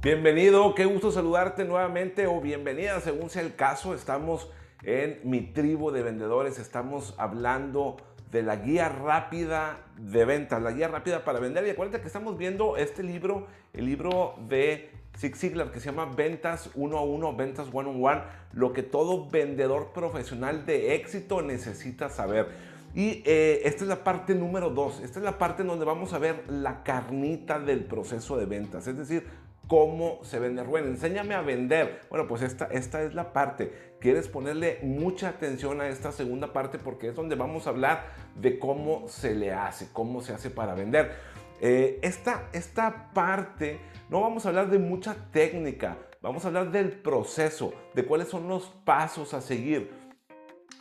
Bienvenido, qué gusto saludarte nuevamente o bienvenida según sea el caso. Estamos en mi tribu de vendedores, estamos hablando de la guía rápida de ventas, la guía rápida para vender. Y acuérdate que estamos viendo este libro, el libro de Zig Ziglar que se llama Ventas 1 a 1, Ventas One on One, lo que todo vendedor profesional de éxito necesita saber. Y eh, esta es la parte número 2, esta es la parte en donde vamos a ver la carnita del proceso de ventas, es decir, cómo se vende. Rubén, enséñame a vender. Bueno, pues esta, esta es la parte. Quieres ponerle mucha atención a esta segunda parte porque es donde vamos a hablar de cómo se le hace, cómo se hace para vender. Eh, esta, esta parte no vamos a hablar de mucha técnica, vamos a hablar del proceso, de cuáles son los pasos a seguir.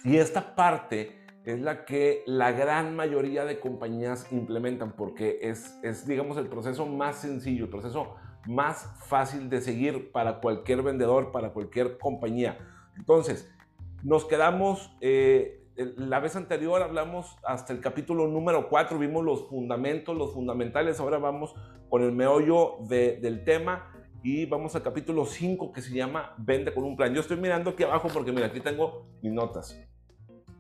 Y esta parte es la que la gran mayoría de compañías implementan porque es, es digamos, el proceso más sencillo, el proceso más fácil de seguir para cualquier vendedor, para cualquier compañía. Entonces, nos quedamos, eh, la vez anterior hablamos hasta el capítulo número 4, vimos los fundamentos, los fundamentales, ahora vamos con el meollo del tema y vamos al capítulo 5 que se llama Vende con un plan. Yo estoy mirando aquí abajo porque mira, aquí tengo mis notas.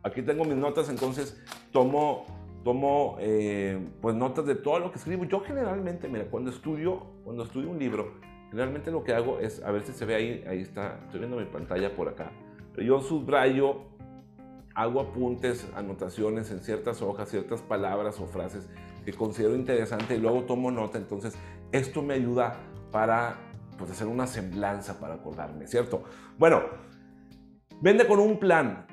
Aquí tengo mis notas, entonces tomo tomo eh, pues notas de todo lo que escribo. Yo generalmente, mira, cuando estudio, cuando estudio un libro, generalmente lo que hago es, a ver si se ve ahí, ahí está, estoy viendo mi pantalla por acá. Yo subrayo, hago apuntes, anotaciones en ciertas hojas, ciertas palabras o frases que considero interesante y luego tomo nota. Entonces, esto me ayuda para pues, hacer una semblanza, para acordarme, ¿cierto? Bueno, vende con un plan.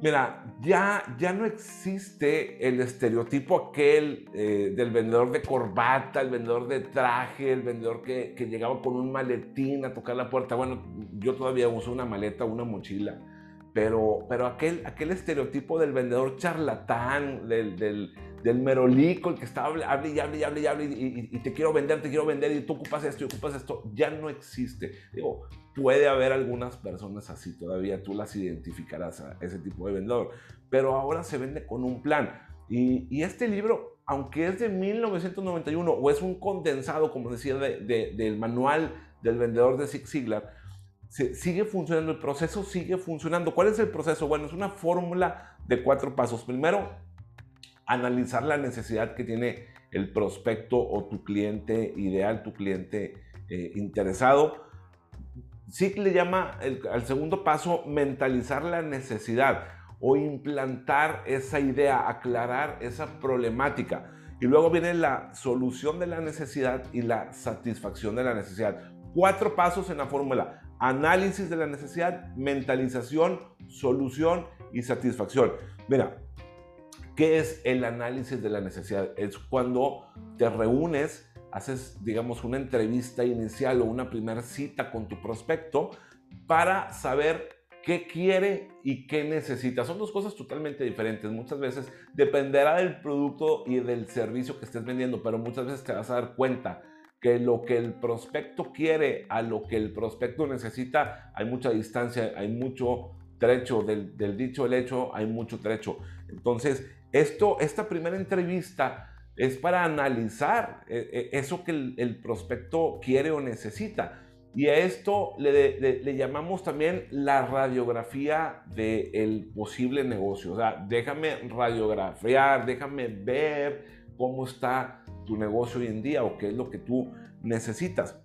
Mira, ya, ya no existe el estereotipo aquel eh, del vendedor de corbata, el vendedor de traje, el vendedor que, que, llegaba con un maletín a tocar la puerta. Bueno, yo todavía uso una maleta, una mochila, pero, pero aquel, aquel estereotipo del vendedor charlatán, del, del, del merolico, el que está hable, hable y hable y hable y hable y, te quiero vender, te quiero vender y tú ocupas esto y ocupas esto, ya no existe. Digo, puede haber algunas personas así todavía, tú las identificarás a ese tipo de vendedor, pero ahora se vende con un plan. Y, este libro, aunque es de 1991 o es un condensado, como decía, del manual del vendedor de Zig Ziglar, sigue funcionando, el proceso sigue funcionando. ¿Cuál es el proceso? Bueno, es una fórmula de cuatro pasos. Primero, analizar la necesidad que tiene el prospecto o tu cliente ideal, tu cliente eh, interesado. Sí le llama al segundo paso mentalizar la necesidad o implantar esa idea, aclarar esa problemática. Y luego viene la solución de la necesidad y la satisfacción de la necesidad. Cuatro pasos en la fórmula. Análisis de la necesidad, mentalización, solución y satisfacción. Mira, ¿Qué es el análisis de la necesidad? Es cuando te reúnes, haces, digamos, una entrevista inicial o una primera cita con tu prospecto para saber qué quiere y qué necesita. Son dos cosas totalmente diferentes. Muchas veces dependerá del producto y del servicio que estés vendiendo, pero muchas veces te vas a dar cuenta que lo que el prospecto quiere a lo que el prospecto necesita, hay mucha distancia, hay mucho trecho, del, del dicho al hecho hay mucho trecho. Entonces, esto, esta primera entrevista es para analizar eh, eh, eso que el, prospecto quiere o necesita. Y a esto le, llamamos también la radiografía del posible negocio. O sea, déjame radiografiar, déjame ver cómo está tu negocio hoy en día o qué es lo que tú necesitas.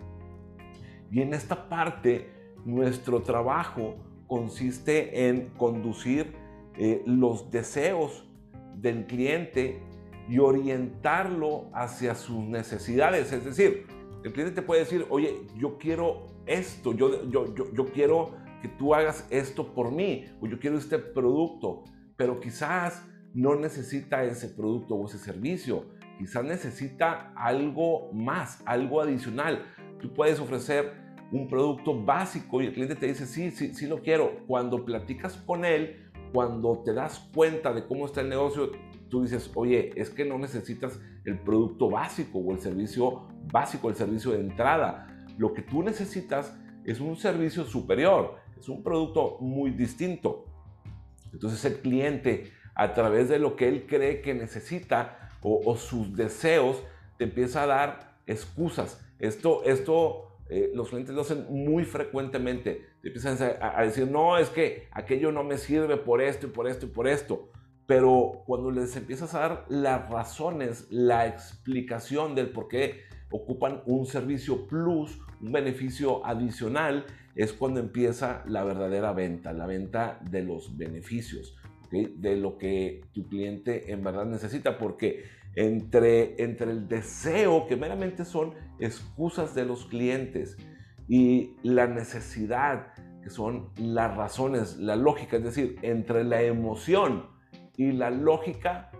Y en esta parte, nuestro trabajo consiste en conducir eh, los deseos del cliente y orientarlo hacia sus necesidades. Es decir, el cliente te puede decir, oye, yo quiero esto, yo, yo, yo, yo quiero que tú hagas esto por mí, o yo quiero este producto, pero quizás no necesita ese producto o ese servicio, quizás necesita algo más, algo adicional. Tú puedes ofrecer un producto básico y el cliente te dice, sí, sí, sí lo quiero. Cuando platicas con él, cuando te das cuenta de cómo está el negocio, tú dices, oye, es que no necesitas el producto básico o el servicio básico, el servicio de entrada. Lo que tú necesitas es un servicio superior, es un producto muy distinto. Entonces el cliente, a través de lo que él cree que necesita o, sus deseos, te empieza a dar excusas. Esto, esto eh, los clientes lo hacen muy frecuentemente. Te empiezan a, decir, no, es que aquello no me sirve por esto y por esto y por esto. Pero cuando les empiezas a dar las razones, la explicación del por qué ocupan un servicio plus, un beneficio adicional, es cuando empieza la verdadera venta, la venta de los beneficios, de lo que tu cliente en verdad necesita, porque entre, entre el deseo, que meramente son excusas de los clientes, y la necesidad, que son las razones, la lógica, es decir, entre la emoción y la lógica,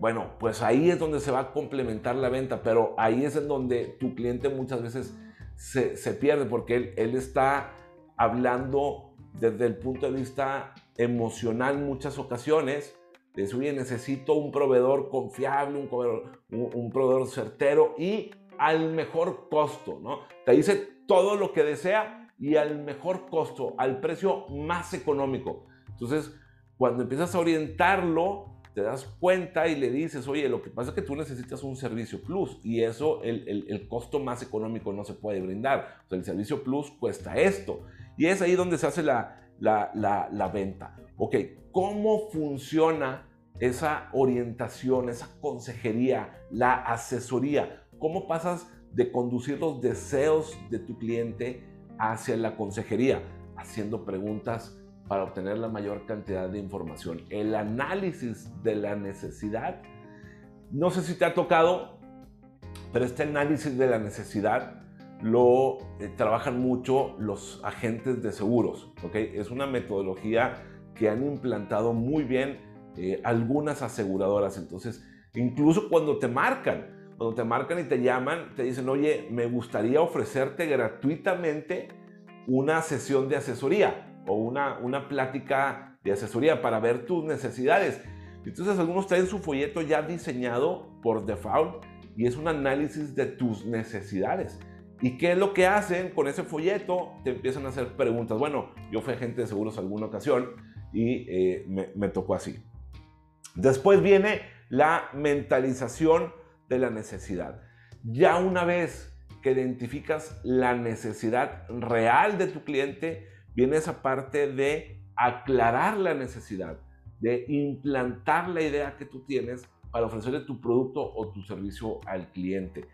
bueno, pues ahí es donde se va a complementar la venta, pero ahí es en donde tu cliente muchas veces se, pierde porque él, él, está hablando desde el punto de vista emocional muchas ocasiones. De decir, oye, necesito un proveedor confiable, un proveedor, un, proveedor certero y al mejor costo, ¿no? Te dice todo lo que desea y al mejor costo, al precio más económico. Entonces, cuando empiezas a orientarlo, te das cuenta y le dices, oye, lo que pasa es que tú necesitas un servicio plus y eso, el, el, costo más económico no se puede brindar. O sea, el servicio plus cuesta esto. Y es ahí donde se hace la, la, la, venta. Ok, ¿cómo funciona esa orientación, esa consejería, la asesoría? ¿Cómo pasas de conducir los deseos de tu cliente hacia la consejería? Haciendo preguntas para obtener la mayor cantidad de información. El análisis de la necesidad, no sé si te ha tocado, pero este análisis de la necesidad lo eh, trabajan mucho los agentes de seguros. ¿okay? Es una metodología que han implantado muy bien eh, algunas aseguradoras. Entonces, incluso cuando te marcan, cuando te marcan y te llaman, te dicen, oye, me gustaría ofrecerte gratuitamente una sesión de asesoría o una, una plática de asesoría para ver tus necesidades. Entonces algunos traen su folleto ya diseñado por default y es un análisis de tus necesidades. ¿Y qué es lo que hacen con ese folleto? Te empiezan a hacer preguntas. Bueno, yo fui agente de seguros alguna ocasión y eh, me, me tocó así. Después viene la mentalización de la necesidad. Ya una vez que identificas la necesidad real de tu cliente, viene esa parte de aclarar la necesidad, de implantar la idea que tú tienes para ofrecerle tu producto o tu servicio al cliente.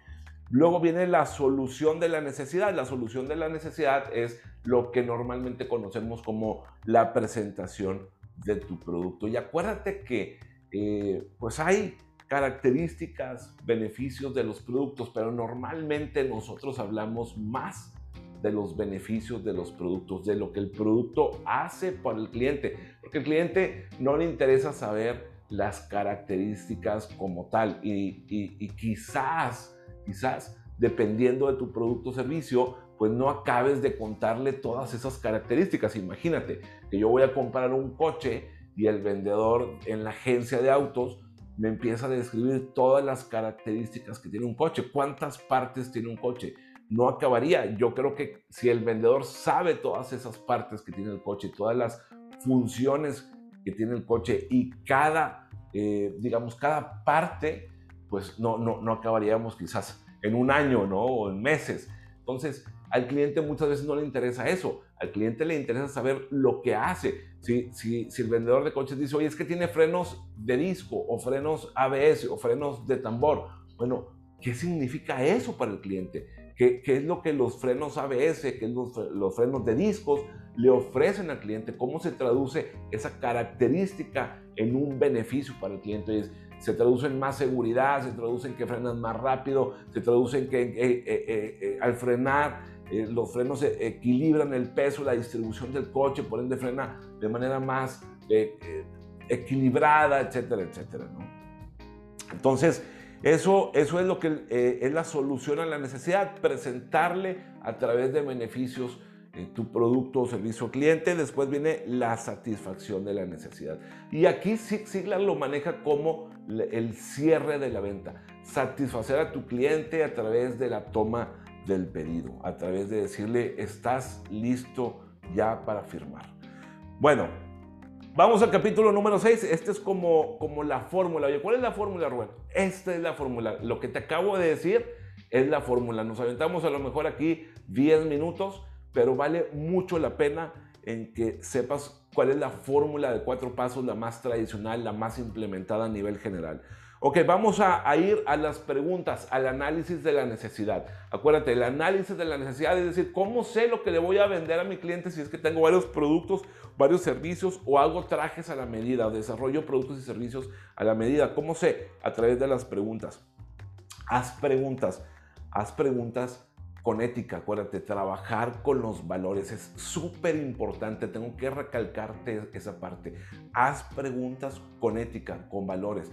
Luego viene la solución de la necesidad. La solución de la necesidad es lo que normalmente conocemos como la presentación de tu producto. Y acuérdate que eh, pues hay características, beneficios de los productos, pero normalmente nosotros hablamos más de los beneficios de los productos, de lo que el producto hace para el cliente, porque el cliente no le interesa saber las características como tal y, quizás, quizás dependiendo de tu producto o servicio, pues no acabes de contarle todas esas características. Imagínate que yo voy a comprar un coche y el vendedor en la agencia de autos me empieza a describir todas las características que tiene un coche, cuántas partes tiene un coche, no acabaría. Yo creo que si el vendedor sabe todas esas partes que tiene el coche, todas las funciones que tiene el coche y cada, eh, digamos, cada parte, pues no, no, no acabaríamos quizás en un año, ¿no? O en meses. Entonces, al cliente muchas veces no le interesa eso. Al cliente le interesa saber lo que hace. Si, si, si el vendedor de coches dice, oye, es que tiene frenos de disco o frenos ABS o frenos de tambor. Bueno, ¿qué significa eso para el cliente? ¿Qué, es lo que los frenos ABS, qué es los, los frenos de discos le ofrecen al cliente? ¿Cómo se traduce esa característica en un beneficio para el cliente? Se traduce en más seguridad, se traduce en que frenan más rápido, se traduce en que eh, eh, eh, al frenar los frenos equilibran el peso, la distribución del coche, por ende frena de manera más equilibrada, etcétera, etcétera. Entonces, eso, eso es lo que es la solución a la necesidad, presentarle a través de beneficios tu producto o servicio cliente. Después viene la satisfacción de la necesidad. Y aquí Ziglar lo maneja como el cierre de la venta. Satisfacer a tu cliente a través de la toma del pedido, a través de decirle, estás listo ya para firmar. Bueno, Vamos al capítulo número 6. Este es como, como la fórmula. Oye, ¿cuál es la fórmula, Rubén? Esta es la fórmula. Lo que te acabo de decir es la fórmula. Nos aventamos a lo mejor aquí 10 minutos, pero vale mucho la pena en que sepas cuál es la fórmula de cuatro pasos, la más tradicional, la más implementada a nivel general. Ok, vamos a, ir a las preguntas, al análisis de la necesidad. Acuérdate, el análisis de la necesidad es decir, ¿cómo sé lo que le voy a vender a mi cliente si es que tengo varios productos, varios servicios o hago trajes a la medida desarrollo productos y servicios a la medida? ¿Cómo sé? A través de las preguntas. Haz preguntas, haz preguntas con ética, acuérdate, trabajar con los valores es súper importante, tengo que recalcarte esa parte. Haz preguntas con ética, con valores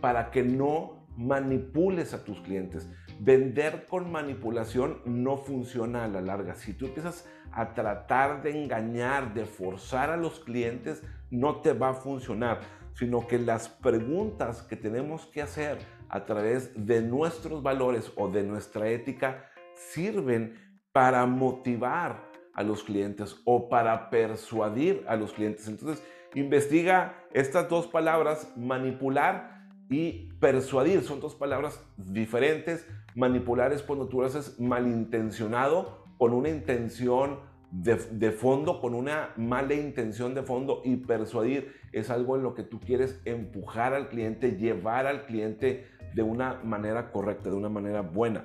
para que no manipules a tus clientes. Vender con manipulación no funciona a la larga. Si tú empiezas a tratar de engañar, de forzar a los clientes, no te va a funcionar, sino que las preguntas que tenemos que hacer a través de nuestros valores o de nuestra ética sirven para motivar a los clientes o para persuadir a los clientes. Entonces, investiga estas dos palabras, manipular y persuadir son dos palabras diferentes. Manipular es tú lo haces malintencionado, con una intención de, fondo, con una mala intención de fondo. Y persuadir es algo en lo que tú quieres empujar al cliente, llevar al cliente de una manera correcta, de una manera buena.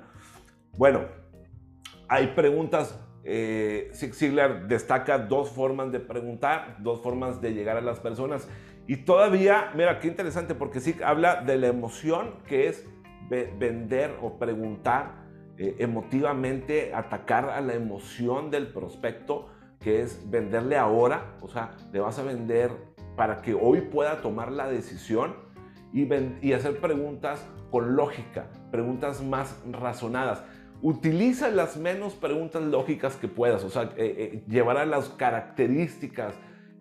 Bueno, hay preguntas. Eh, Ziglar destaca dos formas de preguntar, dos formas de llegar a las personas. Y todavía, mira, qué interesante, porque sí habla de la emoción, que es vender o preguntar eh, emotivamente, atacar a la emoción del prospecto, que es venderle ahora, o sea, le vas a vender para que hoy pueda tomar la decisión y hacer preguntas con lógica, preguntas más razonadas. Utiliza las menos preguntas lógicas que puedas, o sea, eh, eh, llevar a las características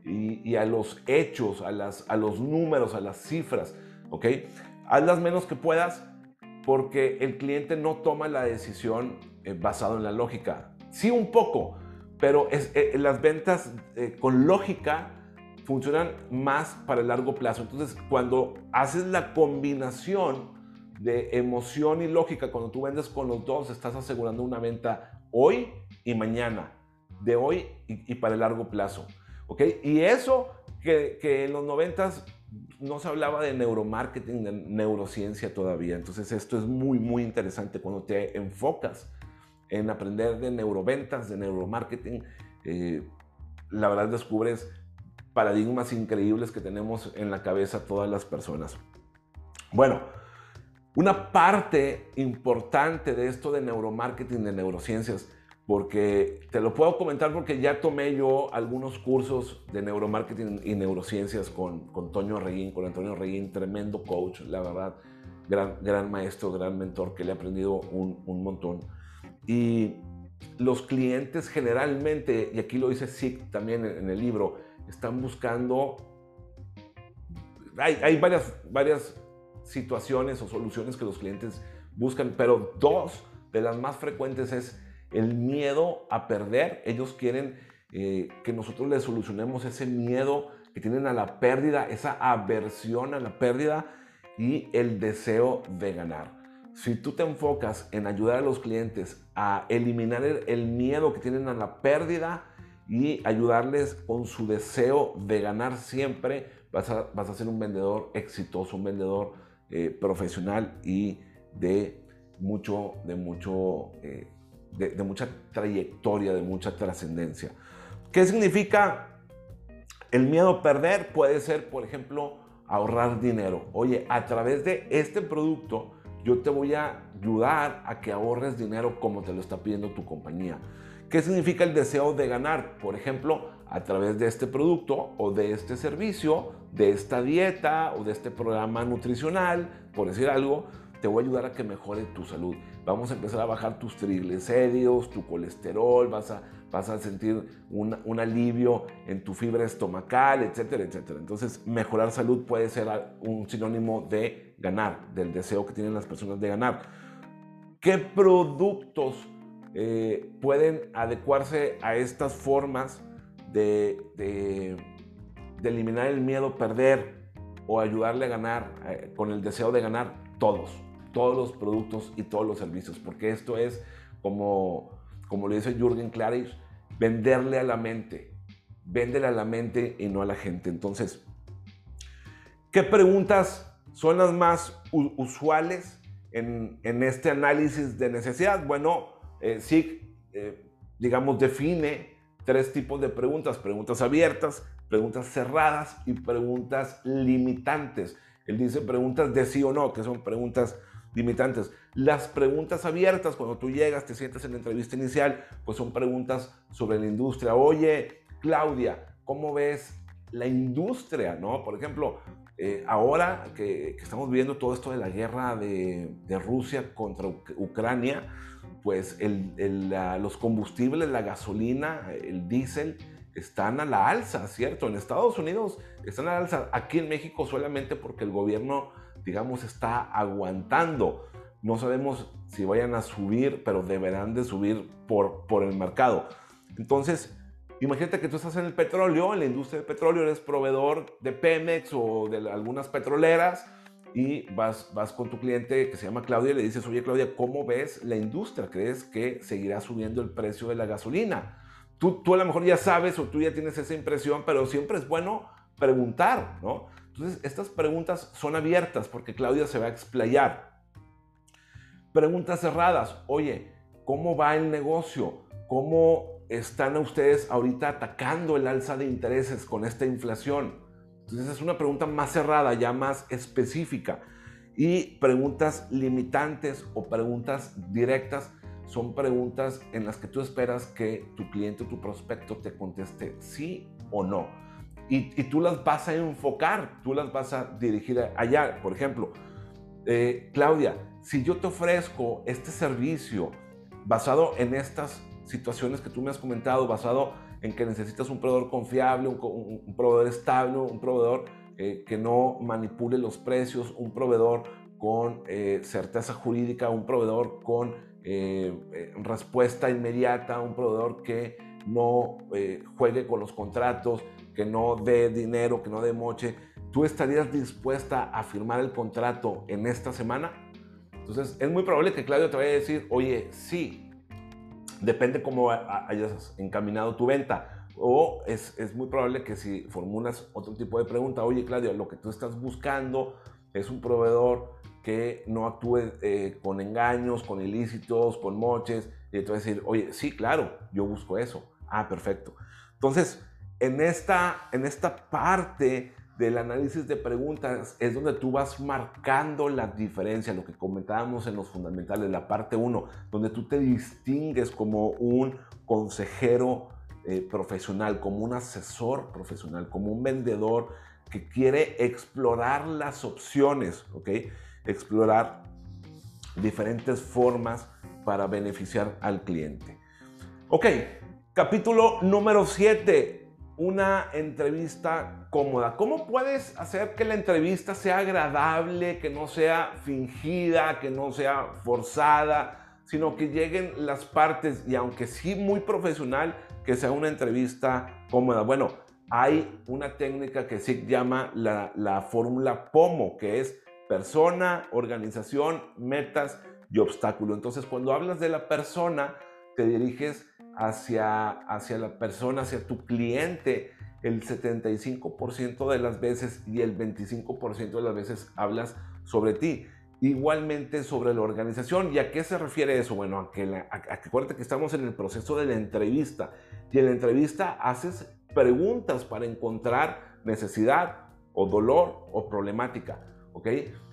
y, a los hechos, a, las, a los números, a las cifras, ¿ok? Haz las menos que puedas porque el cliente no toma la decisión eh, basado en la lógica. Sí, un poco, pero es, eh, las ventas eh, con lógica funcionan más para el largo plazo. Entonces, cuando haces la combinación de emoción y lógica, cuando tú vendes con los dos, estás asegurando una venta hoy y mañana, de hoy y, y para el largo plazo. ¿ok? Y eso que, que en los noventas no se hablaba de neuromarketing, de neurociencia todavía. Entonces esto es muy, muy interesante cuando te enfocas en aprender de neuroventas, de neuromarketing. Eh, la verdad descubres paradigmas increíbles que tenemos en la cabeza todas las personas. Bueno, una parte importante de esto de neuromarketing, de neurociencias, porque te lo puedo comentar porque ya tomé yo algunos cursos de neuromarketing y neurociencias con, con Toño Reguín, con Antonio Reguín, tremendo coach, la verdad, gran, gran maestro, gran mentor que le he aprendido un, un montón. Y los clientes generalmente, y aquí lo dice SIC también en, el libro, están buscando, hay, hay varias, varias situaciones o soluciones que los clientes buscan, pero dos de las más frecuentes es el miedo a perder. Ellos quieren eh, que nosotros les solucionemos ese miedo que tienen a la pérdida, esa aversión a la pérdida y el deseo de ganar. Si tú te enfocas en ayudar a los clientes a eliminar el, miedo que tienen a la pérdida y ayudarles con su deseo de ganar siempre, vas a, vas a ser un vendedor exitoso, un vendedor eh, profesional y de mucho, de mucho eh, de, mucha trayectoria, de mucha trascendencia. ¿Qué significa el miedo a perder? Puede ser, por ejemplo, ahorrar dinero. Oye, a través de este producto, yo te voy a ayudar a que ahorres dinero como te lo está pidiendo tu compañía. ¿Qué significa el deseo de ganar? Por ejemplo, a través de este producto o de este servicio, de esta dieta o de este programa nutricional, por decir algo, te voy a ayudar a que mejore tu salud. Vamos a empezar a bajar tus triglicéridos, tu colesterol, vas a, vas a sentir un, alivio en tu fibra estomacal, etcétera, etcétera. Entonces, mejorar salud puede ser un sinónimo de ganar, del deseo que tienen las personas de ganar. ¿Qué productos eh, pueden adecuarse a estas formas de, eliminar el miedo perder o ayudarle a ganar eh, con el deseo de ganar? Todos todos los productos y todos los servicios, porque esto es como, como le dice Jürgen Klarich, venderle a la mente, véndele a la mente y no a la gente. Entonces, ¿qué preguntas son las más usuales en, este análisis de necesidad? Bueno, eh, SIG, eh, digamos, define tres tipos de preguntas, preguntas abiertas, preguntas cerradas y preguntas limitantes. Él dice preguntas de sí o no, que son preguntas limitantes. Las preguntas abiertas, cuando tú llegas, te sientas en la entrevista inicial, pues son preguntas sobre la industria. Oye, Claudia, ¿cómo ves la industria? ¿no? Por ejemplo, eh, ahora que, estamos viendo todo esto de la guerra de, Rusia contra Ucrania, pues los combustibles, la gasolina, el diésel, están a la alza, ¿cierto? En Estados Unidos están a la alza, aquí en México solamente porque el gobierno, digamos, está aguantando. No sabemos si vayan a subir, pero deberán de subir por, por el mercado. Entonces, imagínate que tú estás en el petróleo, en la industria del petróleo, eres proveedor de Pemex o de algunas petroleras y vas, vas con tu cliente que se llama Claudia y le dices, oye Claudia, ¿cómo ves la industria? ¿Crees que seguirá subiendo el precio de la gasolina? Tú, tú a lo mejor ya sabes o tú ya tienes esa impresión, pero siempre es bueno preguntar, ¿no? Entonces, estas preguntas son abiertas porque Claudia se va a explayar. Preguntas cerradas. Oye, ¿cómo va el negocio? ¿Cómo están ustedes ahorita atacando el alza de intereses con esta inflación? Entonces, es una pregunta más cerrada, ya más específica. Y preguntas limitantes o preguntas directas son preguntas en las que tú esperas que tu cliente o tu prospecto te conteste sí o no. Y, tú las vas a enfocar, tú las vas a dirigir allá. Por ejemplo, eh, Claudia, si yo te ofrezco este servicio basado en estas situaciones que tú me has comentado, basado en que necesitas un proveedor confiable, un, proveedor estable, un proveedor eh, que no manipule los precios, un proveedor con eh, certeza jurídica, un proveedor con eh, eh, respuesta inmediata, un proveedor que no eh, juegue con los contratos, que no dé dinero, que no dé moche, ¿tú estarías dispuesta a firmar el contrato en esta semana? Entonces, es muy probable que Claudio te vaya a decir, oye, sí, depende cómo hayas encaminado tu venta. O es, es muy probable que si formulas otro tipo de pregunta, oye, Claudio, lo que tú estás buscando es un proveedor que no actúe eh, con engaños, con ilícitos, con moches, y entonces decir, oye, sí, claro, yo busco eso. Ah, perfecto. Entonces, en esta, en esta parte del análisis de preguntas es donde tú vas marcando la diferencia, lo que comentábamos en los fundamentales, la parte 1, donde tú te distingues como un consejero eh, profesional, como un asesor profesional, como un vendedor que quiere explorar las opciones, ¿ok? explorar diferentes formas para beneficiar al cliente. Ok, capítulo número 7, una entrevista cómoda. ¿Cómo puedes hacer que la entrevista sea agradable, que no sea fingida, que no sea forzada, sino que lleguen las partes y aunque sí muy profesional, que sea una entrevista cómoda? Bueno, hay una técnica que se llama la, la fórmula POMO, que es persona, organización, metas y obstáculo. Entonces, cuando hablas de la persona, te diriges hacia, hacia la persona, hacia tu cliente. El 75% de las veces y el 25% de las veces hablas sobre ti. Igualmente sobre la organización. ¿Y a qué se refiere eso? Bueno, a que, la, acuérdate que estamos en el proceso de la entrevista. Y en la entrevista haces preguntas para encontrar necesidad o dolor o problemática. ¿ok?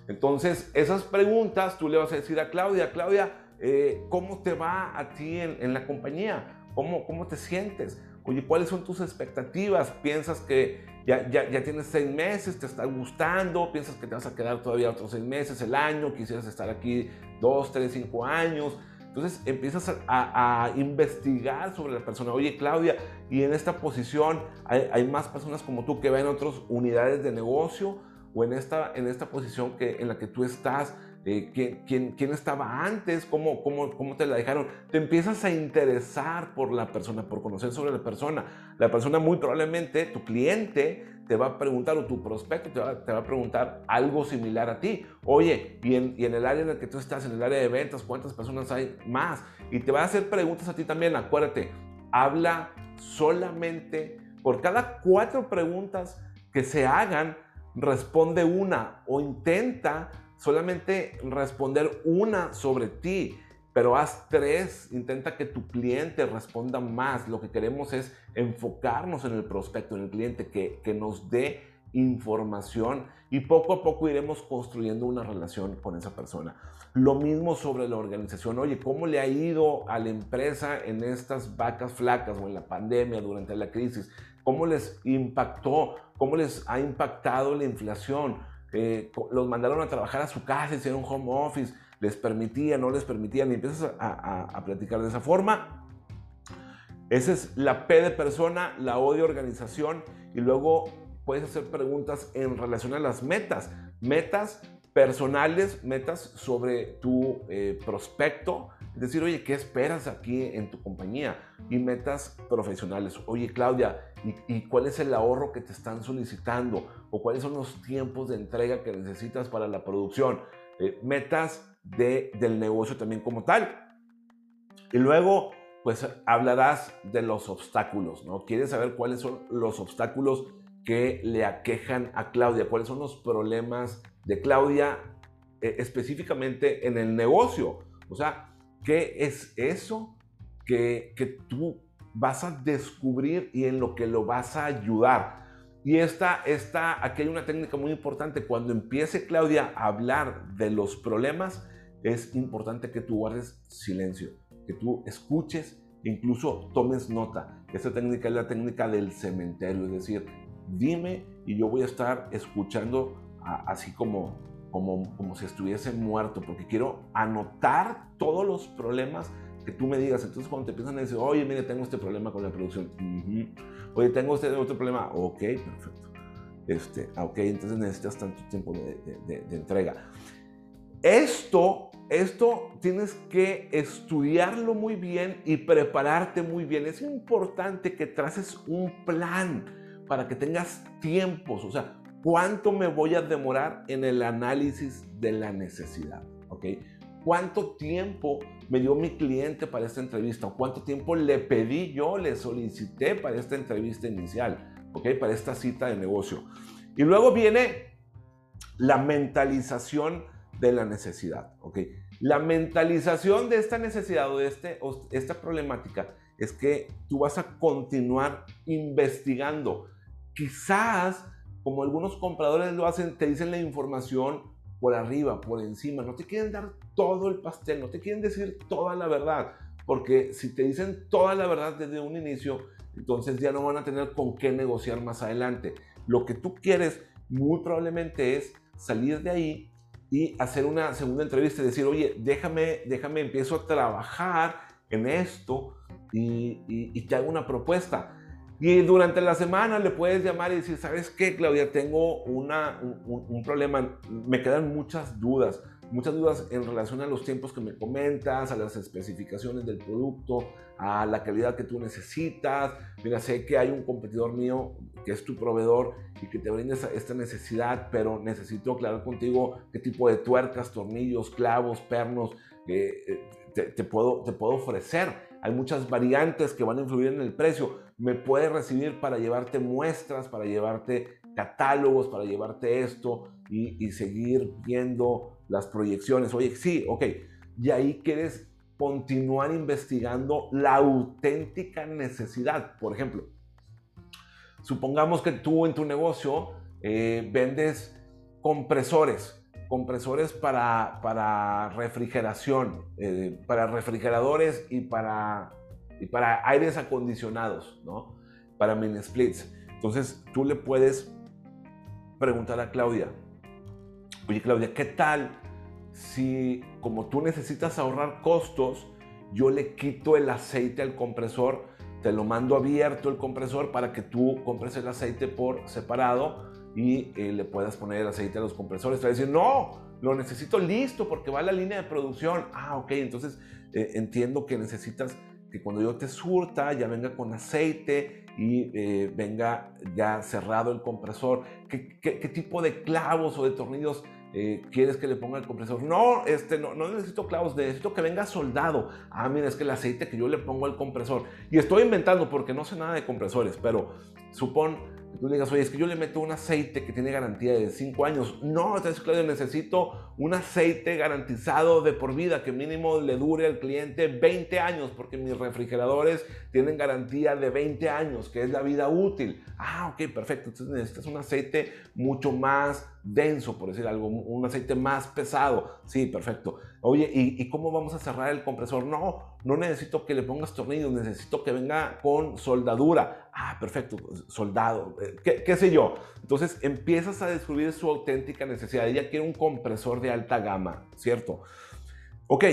Entonces, esas preguntas tú le vas a decir a Claudia, Claudia, eh, ¿cómo te va a ti en, la compañía? ¿Cómo, ¿Cómo te sientes? Oye, ¿cuáles son tus expectativas? ¿Piensas que ya, ya, ya, tienes seis meses, te está gustando? ¿Piensas que te vas a quedar todavía otros seis meses, el año? ¿Quisieras estar aquí dos, tres, cinco años? Entonces empiezas a, a, investigar sobre la persona. Oye, Claudia, y en esta posición hay, hay más personas como tú que ven otras unidades de negocio o en esta, en esta posición que, en la que tú estás, eh, ¿quién, quién, estaba antes, ¿Cómo, cómo, cómo te la dejaron. Te empiezas a interesar por la persona, por conocer sobre la persona. La persona muy probablemente, tu cliente, te va a preguntar, o tu prospecto te va, a preguntar algo similar a ti. Oye, y en, y en, el área en el que tú estás, en el área de ventas, ¿cuántas personas hay más? Y te va a hacer preguntas a ti también. Acuérdate, habla solamente por cada cuatro preguntas que se hagan, responde una o intenta solamente responder una sobre ti pero haz tres, intenta que tu cliente responda más. Lo que queremos es enfocarnos en el prospecto, en el cliente, que, que nos dé información y poco a poco iremos construyendo una relación con esa persona. Lo mismo sobre la organización. Oye, ¿cómo le ha ido a la empresa en estas vacas flacas o en la pandemia, durante la crisis? ¿Cómo les impactó? ¿Cómo les ha impactado la inflación? Eh, los mandaron a trabajar a su casa, hicieron home office les permitía, no les permitía, y empiezas a, platicar de esa forma. Esa es la P de persona, la O de organización, y luego puedes hacer preguntas en relación a las metas. Metas personales, metas sobre tu eh, prospecto, es decir, oye, ¿qué esperas aquí en tu compañía? Y metas profesionales. Oye, Claudia, ¿y, ¿y, cuál es el ahorro que te están solicitando? ¿O cuáles son los tiempos de entrega que necesitas para la producción? Eh, metas de, del negocio también como tal. Y luego, pues hablarás de los obstáculos, ¿no? Quieres saber cuáles son los obstáculos que le aquejan a Claudia, cuáles son los problemas de Claudia eh, específicamente en el negocio. O sea, ¿qué es eso que, que tú vas a descubrir y en lo que lo vas a ayudar? Y esta, esta, aquí hay una técnica muy importante. Cuando empiece Claudia a hablar de los problemas, es importante que tú guardes silencio, que tú escuches e incluso tomes nota. Esta técnica es la técnica del cementerio, es decir, dime y yo voy a estar escuchando así como, como, como si estuviese muerto, porque quiero anotar todos los problemas que tú me digas. Entonces, cuando te empiezan a decir, oye, mire, tengo este problema con la producción, oye, tengo este otro problema, ok, perfecto. Este, ah, ok, entonces necesitas tanto tiempo de, de, entrega. Esto, esto tienes que estudiarlo muy bien y prepararte muy bien. Es importante que traces un plan para que tengas tiempos, o sea, cuánto me voy a demorar en el análisis de la necesidad, ¿ok? ¿Cuánto tiempo me dio mi cliente para esta entrevista? ¿Cuánto tiempo le pedí yo, le solicité para esta entrevista inicial? ¿Ok? Para esta cita de negocio. Y luego viene la mentalización de la necesidad. ¿Ok? La mentalización de esta necesidad o de este, esta problemática es que tú vas a continuar investigando. Quizás, como algunos compradores lo hacen, te dicen la información por arriba, por encima. No te quieren dar todo el pastel, no te quieren decir toda la verdad. Porque si te dicen toda la verdad desde un inicio, entonces ya no van a tener con qué negociar más adelante. Lo que tú quieres muy probablemente es salir de ahí y hacer una segunda entrevista y decir, oye, déjame, déjame, empiezo a trabajar en esto y, y te hago una propuesta. Y durante la semana le puedes llamar y decir, ¿sabes qué, Claudia? Tengo una, un, problema, me quedan muchas dudas, muchas dudas en relación a los tiempos que me comentas, a las especificaciones del producto, a la calidad que tú necesitas. Mira, sé que hay un competidor mío que es tu proveedor y que te brinda esta necesidad, pero necesito aclarar contigo qué tipo de tuercas, tornillos, clavos, pernos eh, te, te, puedo, te puedo ofrecer hay muchas variantes que van a influir en el precio. Me puedes recibir para llevarte muestras, para llevarte catálogos, para llevarte esto y, seguir viendo las proyecciones. Oye, sí, ok. Y ahí quieres continuar investigando la auténtica necesidad. Por ejemplo, supongamos que tú en tu negocio eh, vendes compresores compresores para, para refrigeración, eh, para refrigeradores y para, y para aires acondicionados, ¿no? Para mini splits. Entonces tú le puedes preguntar a Claudia, oye Claudia, ¿qué tal si como tú necesitas ahorrar costos, yo le quito el aceite al compresor, te lo mando abierto el compresor para que tú compres el aceite por separado y eh, le puedas poner el aceite a los compresores. Te va a decir, no, lo necesito listo porque va a la línea de producción. Ah, ok, entonces eh, entiendo que necesitas que cuando yo te surta ya venga con aceite y eh, venga ya cerrado el compresor. ¿Qué, qué, tipo de clavos o de tornillos eh, quieres que le ponga el compresor? No, este, no, no necesito clavos, necesito que venga soldado. Ah, mira, es que el aceite que yo le pongo al compresor. Y estoy inventando porque no sé nada de compresores, pero supón tú digas, oye, es que yo le meto un aceite que tiene garantía de 5 años. No, entonces, Claudio, necesito un aceite garantizado de por vida, que mínimo le dure al cliente 20 años, porque mis refrigeradores tienen garantía de 20 años, que es la vida útil. Ah, ok, perfecto. Entonces necesitas un aceite mucho más denso, por decir algo, un aceite más pesado. Sí, perfecto. Oye, ¿y, cómo vamos a cerrar el compresor? No, no necesito que le pongas tornillos, necesito que venga con soldadura. Ah, perfecto, soldado, eh, ¿qué, sé yo? Entonces empiezas a descubrir su auténtica necesidad. Ella quiere un compresor de alta gama, ¿cierto? Ok,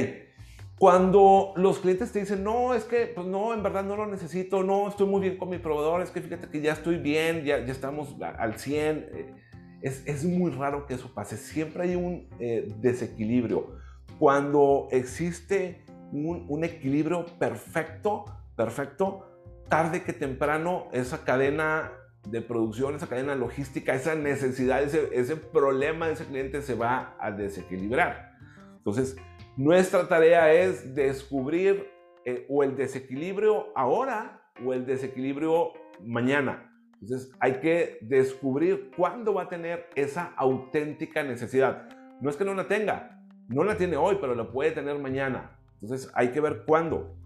cuando los clientes te dicen, no, es que, pues no, en verdad no lo necesito, no, estoy muy bien con mi proveedor, es que fíjate que ya estoy bien, ya, ya estamos al 100, eh, es, muy raro que eso pase, siempre hay un eh, desequilibrio. Cuando existe un, equilibrio perfecto, perfecto, tarde que temprano esa cadena de producción, esa cadena logística, esa necesidad, ese, ese problema de ese cliente se va a desequilibrar. Entonces, nuestra tarea es descubrir eh, o el desequilibrio ahora o el desequilibrio mañana. Entonces hay que descubrir cuándo va a tener esa auténtica necesidad. No es que no la tenga, no la tiene hoy, pero la puede tener mañana. Entonces hay que ver cuándo.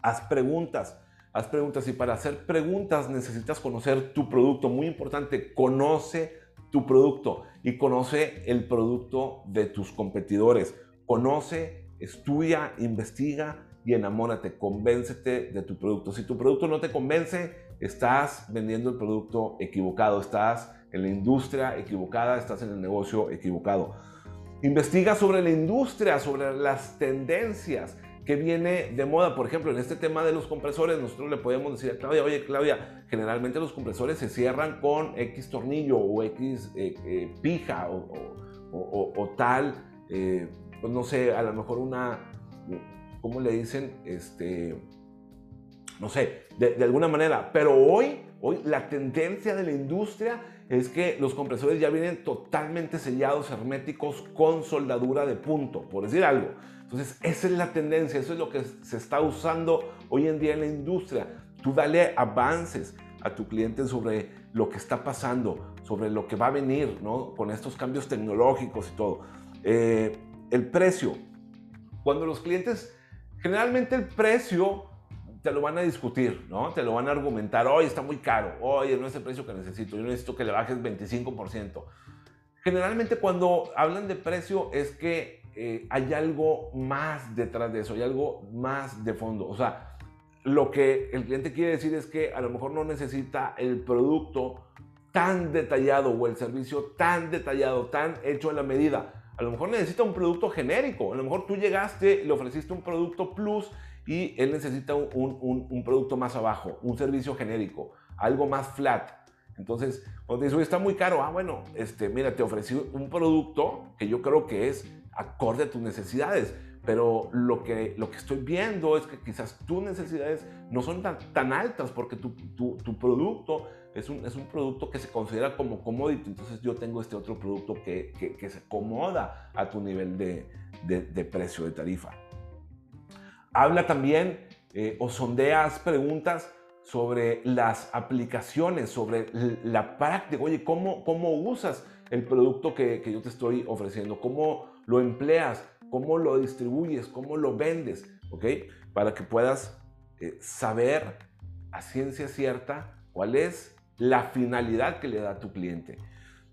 Haz preguntas, haz preguntas y para hacer preguntas necesitas conocer tu producto. Muy importante, conoce tu producto y conoce el producto de tus competidores. Conoce, estudia, investiga y enamórate, convéncete de tu producto. Si tu producto no te convence, estás vendiendo el producto equivocado, estás en la industria equivocada, estás en el negocio equivocado. Investiga sobre la industria, sobre las tendencias que viene de moda. Por ejemplo, en este tema de los compresores, nosotros le podemos decir a Claudia, oye Claudia, generalmente los compresores se cierran con X tornillo o X eh, eh, pija o, tal. Eh, no sé, a lo mejor una, ¿cómo le dicen? Este, no sé, de, alguna manera. Pero hoy, hoy la tendencia de la industria es que los compresores ya vienen totalmente sellados, herméticos, con soldadura de punto, por decir algo. Entonces, esa es la tendencia, eso es lo que se está usando hoy en día en la industria. Tú dale avances a tu cliente sobre lo que está pasando, sobre lo que va a venir, ¿no? Con estos cambios tecnológicos y todo. Eh, el precio. Cuando los clientes, generalmente el precio te lo van a discutir, ¿no? Te lo van a argumentar, oye, está muy caro, oye, no es el precio que necesito, yo necesito que le bajes 25%. Generalmente cuando hablan de precio es que eh, hay algo más detrás de eso, hay algo más de fondo. O sea, lo que el cliente quiere decir es que a lo mejor no necesita el producto tan detallado o el servicio tan detallado, tan hecho a la medida a lo mejor necesita un producto genérico. A lo mejor tú llegaste, le ofreciste un producto plus y él necesita un, producto más abajo, un servicio genérico, algo más flat. Entonces, cuando dices, está muy caro, ah, bueno, este, mira, te ofrecí un producto que yo creo que es acorde a tus necesidades, pero lo que, lo que estoy viendo es que quizás tus necesidades no son tan, tan altas porque tu, tu, tu producto es un, es un, producto que se considera como commodity, entonces yo tengo este otro producto que, que, se acomoda a tu nivel de, de, precio, de tarifa. Habla también eh, o sondeas preguntas sobre las aplicaciones, sobre la práctica, oye, ¿cómo, cómo usas el producto que, que yo te estoy ofreciendo? ¿Cómo lo empleas? ¿Cómo lo distribuyes? ¿Cómo lo vendes? ¿Ok? Para que puedas eh, saber a ciencia cierta cuál es la finalidad que le da tu cliente.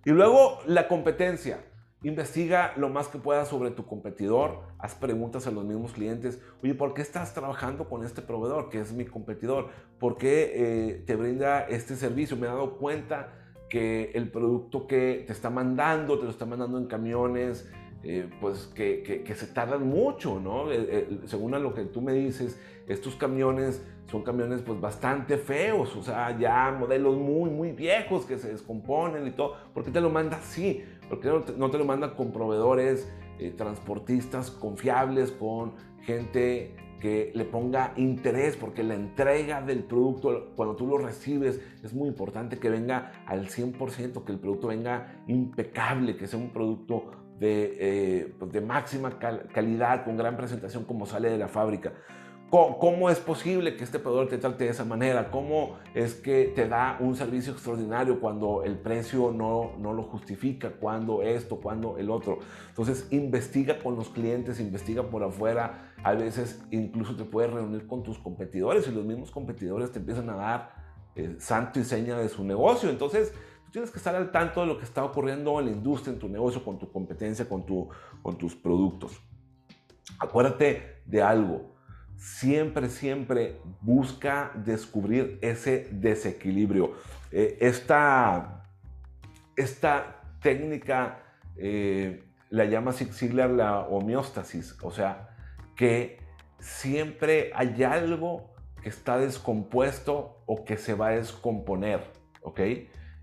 Y luego la competencia. Investiga lo más que puedas sobre tu competidor, haz preguntas a los mismos clientes. Oye, ¿por qué estás trabajando con este proveedor que es mi competidor? ¿Por qué eh, te brinda este servicio? Me he dado cuenta que el producto que te está mandando, te lo está mandando en camiones, eh, pues que, que, se tardan mucho, ¿no? Eh, según a lo que tú me dices, estos camiones son camiones pues bastante feos, o sea, ya modelos muy, muy viejos que se descomponen y todo. ¿Por qué te lo manda así? ¿Por qué no te, lo manda con proveedores eh, transportistas confiables, con gente que le ponga interés, porque la entrega del producto, cuando tú lo recibes, es muy importante que venga al 100%, que el producto venga impecable, que sea un producto de, eh, de máxima calidad, con gran presentación como sale de la fábrica. ¿Cómo, es posible que este proveedor te trate de esa manera? ¿Cómo es que te da un servicio extraordinario cuando el precio no, no lo justifica? ¿Cuándo esto? ¿Cuándo el otro? Entonces, investiga con los clientes, investiga por afuera. A veces incluso te puedes reunir con tus competidores y los mismos competidores te empiezan a dar eh, santo y seña de su negocio. Entonces, tienes que estar al tanto de lo que está ocurriendo en la industria, en tu negocio, con tu competencia, con, tu, con tus productos. Acuérdate de algo siempre, siempre busca descubrir ese desequilibrio. Eh, esta, esta, técnica eh, la llama Zig Ziglar la homeostasis, o sea, que siempre hay algo que está descompuesto o que se va a descomponer, ¿ok?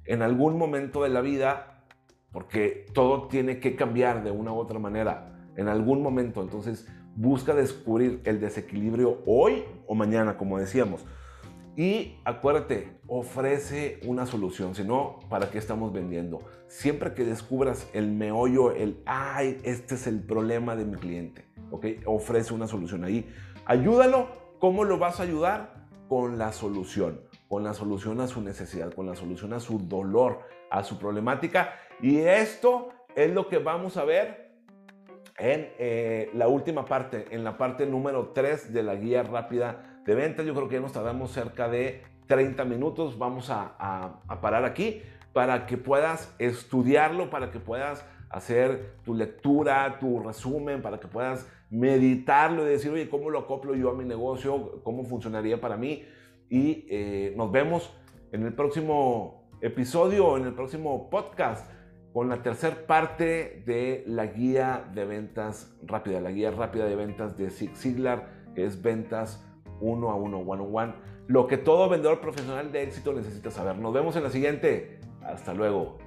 En algún momento de la vida, porque todo tiene que cambiar de una u otra manera, en algún momento, entonces busca descubrir el desequilibrio hoy o mañana, como decíamos. Y acuérdate, ofrece una solución, si no, ¿para qué estamos vendiendo? Siempre que descubras el meollo, el, ay, este es el problema de mi cliente, ¿ok? Ofrece una solución ahí. Ayúdalo, ¿cómo lo vas a ayudar? Con la solución, con la solución a su necesidad, con la solución a su dolor, a su problemática. Y esto es lo que vamos a ver en eh, la última parte, en la parte número 3 de la guía rápida de ventas. Yo creo que ya nos tardamos cerca de 30 minutos. Vamos a, parar aquí para que puedas estudiarlo, para que puedas hacer tu lectura, tu resumen, para que puedas meditarlo y decir, oye, ¿cómo lo acoplo yo a mi negocio? ¿Cómo funcionaría para mí? Y eh, nos vemos en el próximo episodio, en el próximo podcast con la tercera parte de la guía de ventas rápida, la guía rápida de ventas de Zig Ziglar, que es ventas uno a uno, one on one, lo que todo vendedor profesional de éxito necesita saber. Nos vemos en la siguiente. Hasta luego.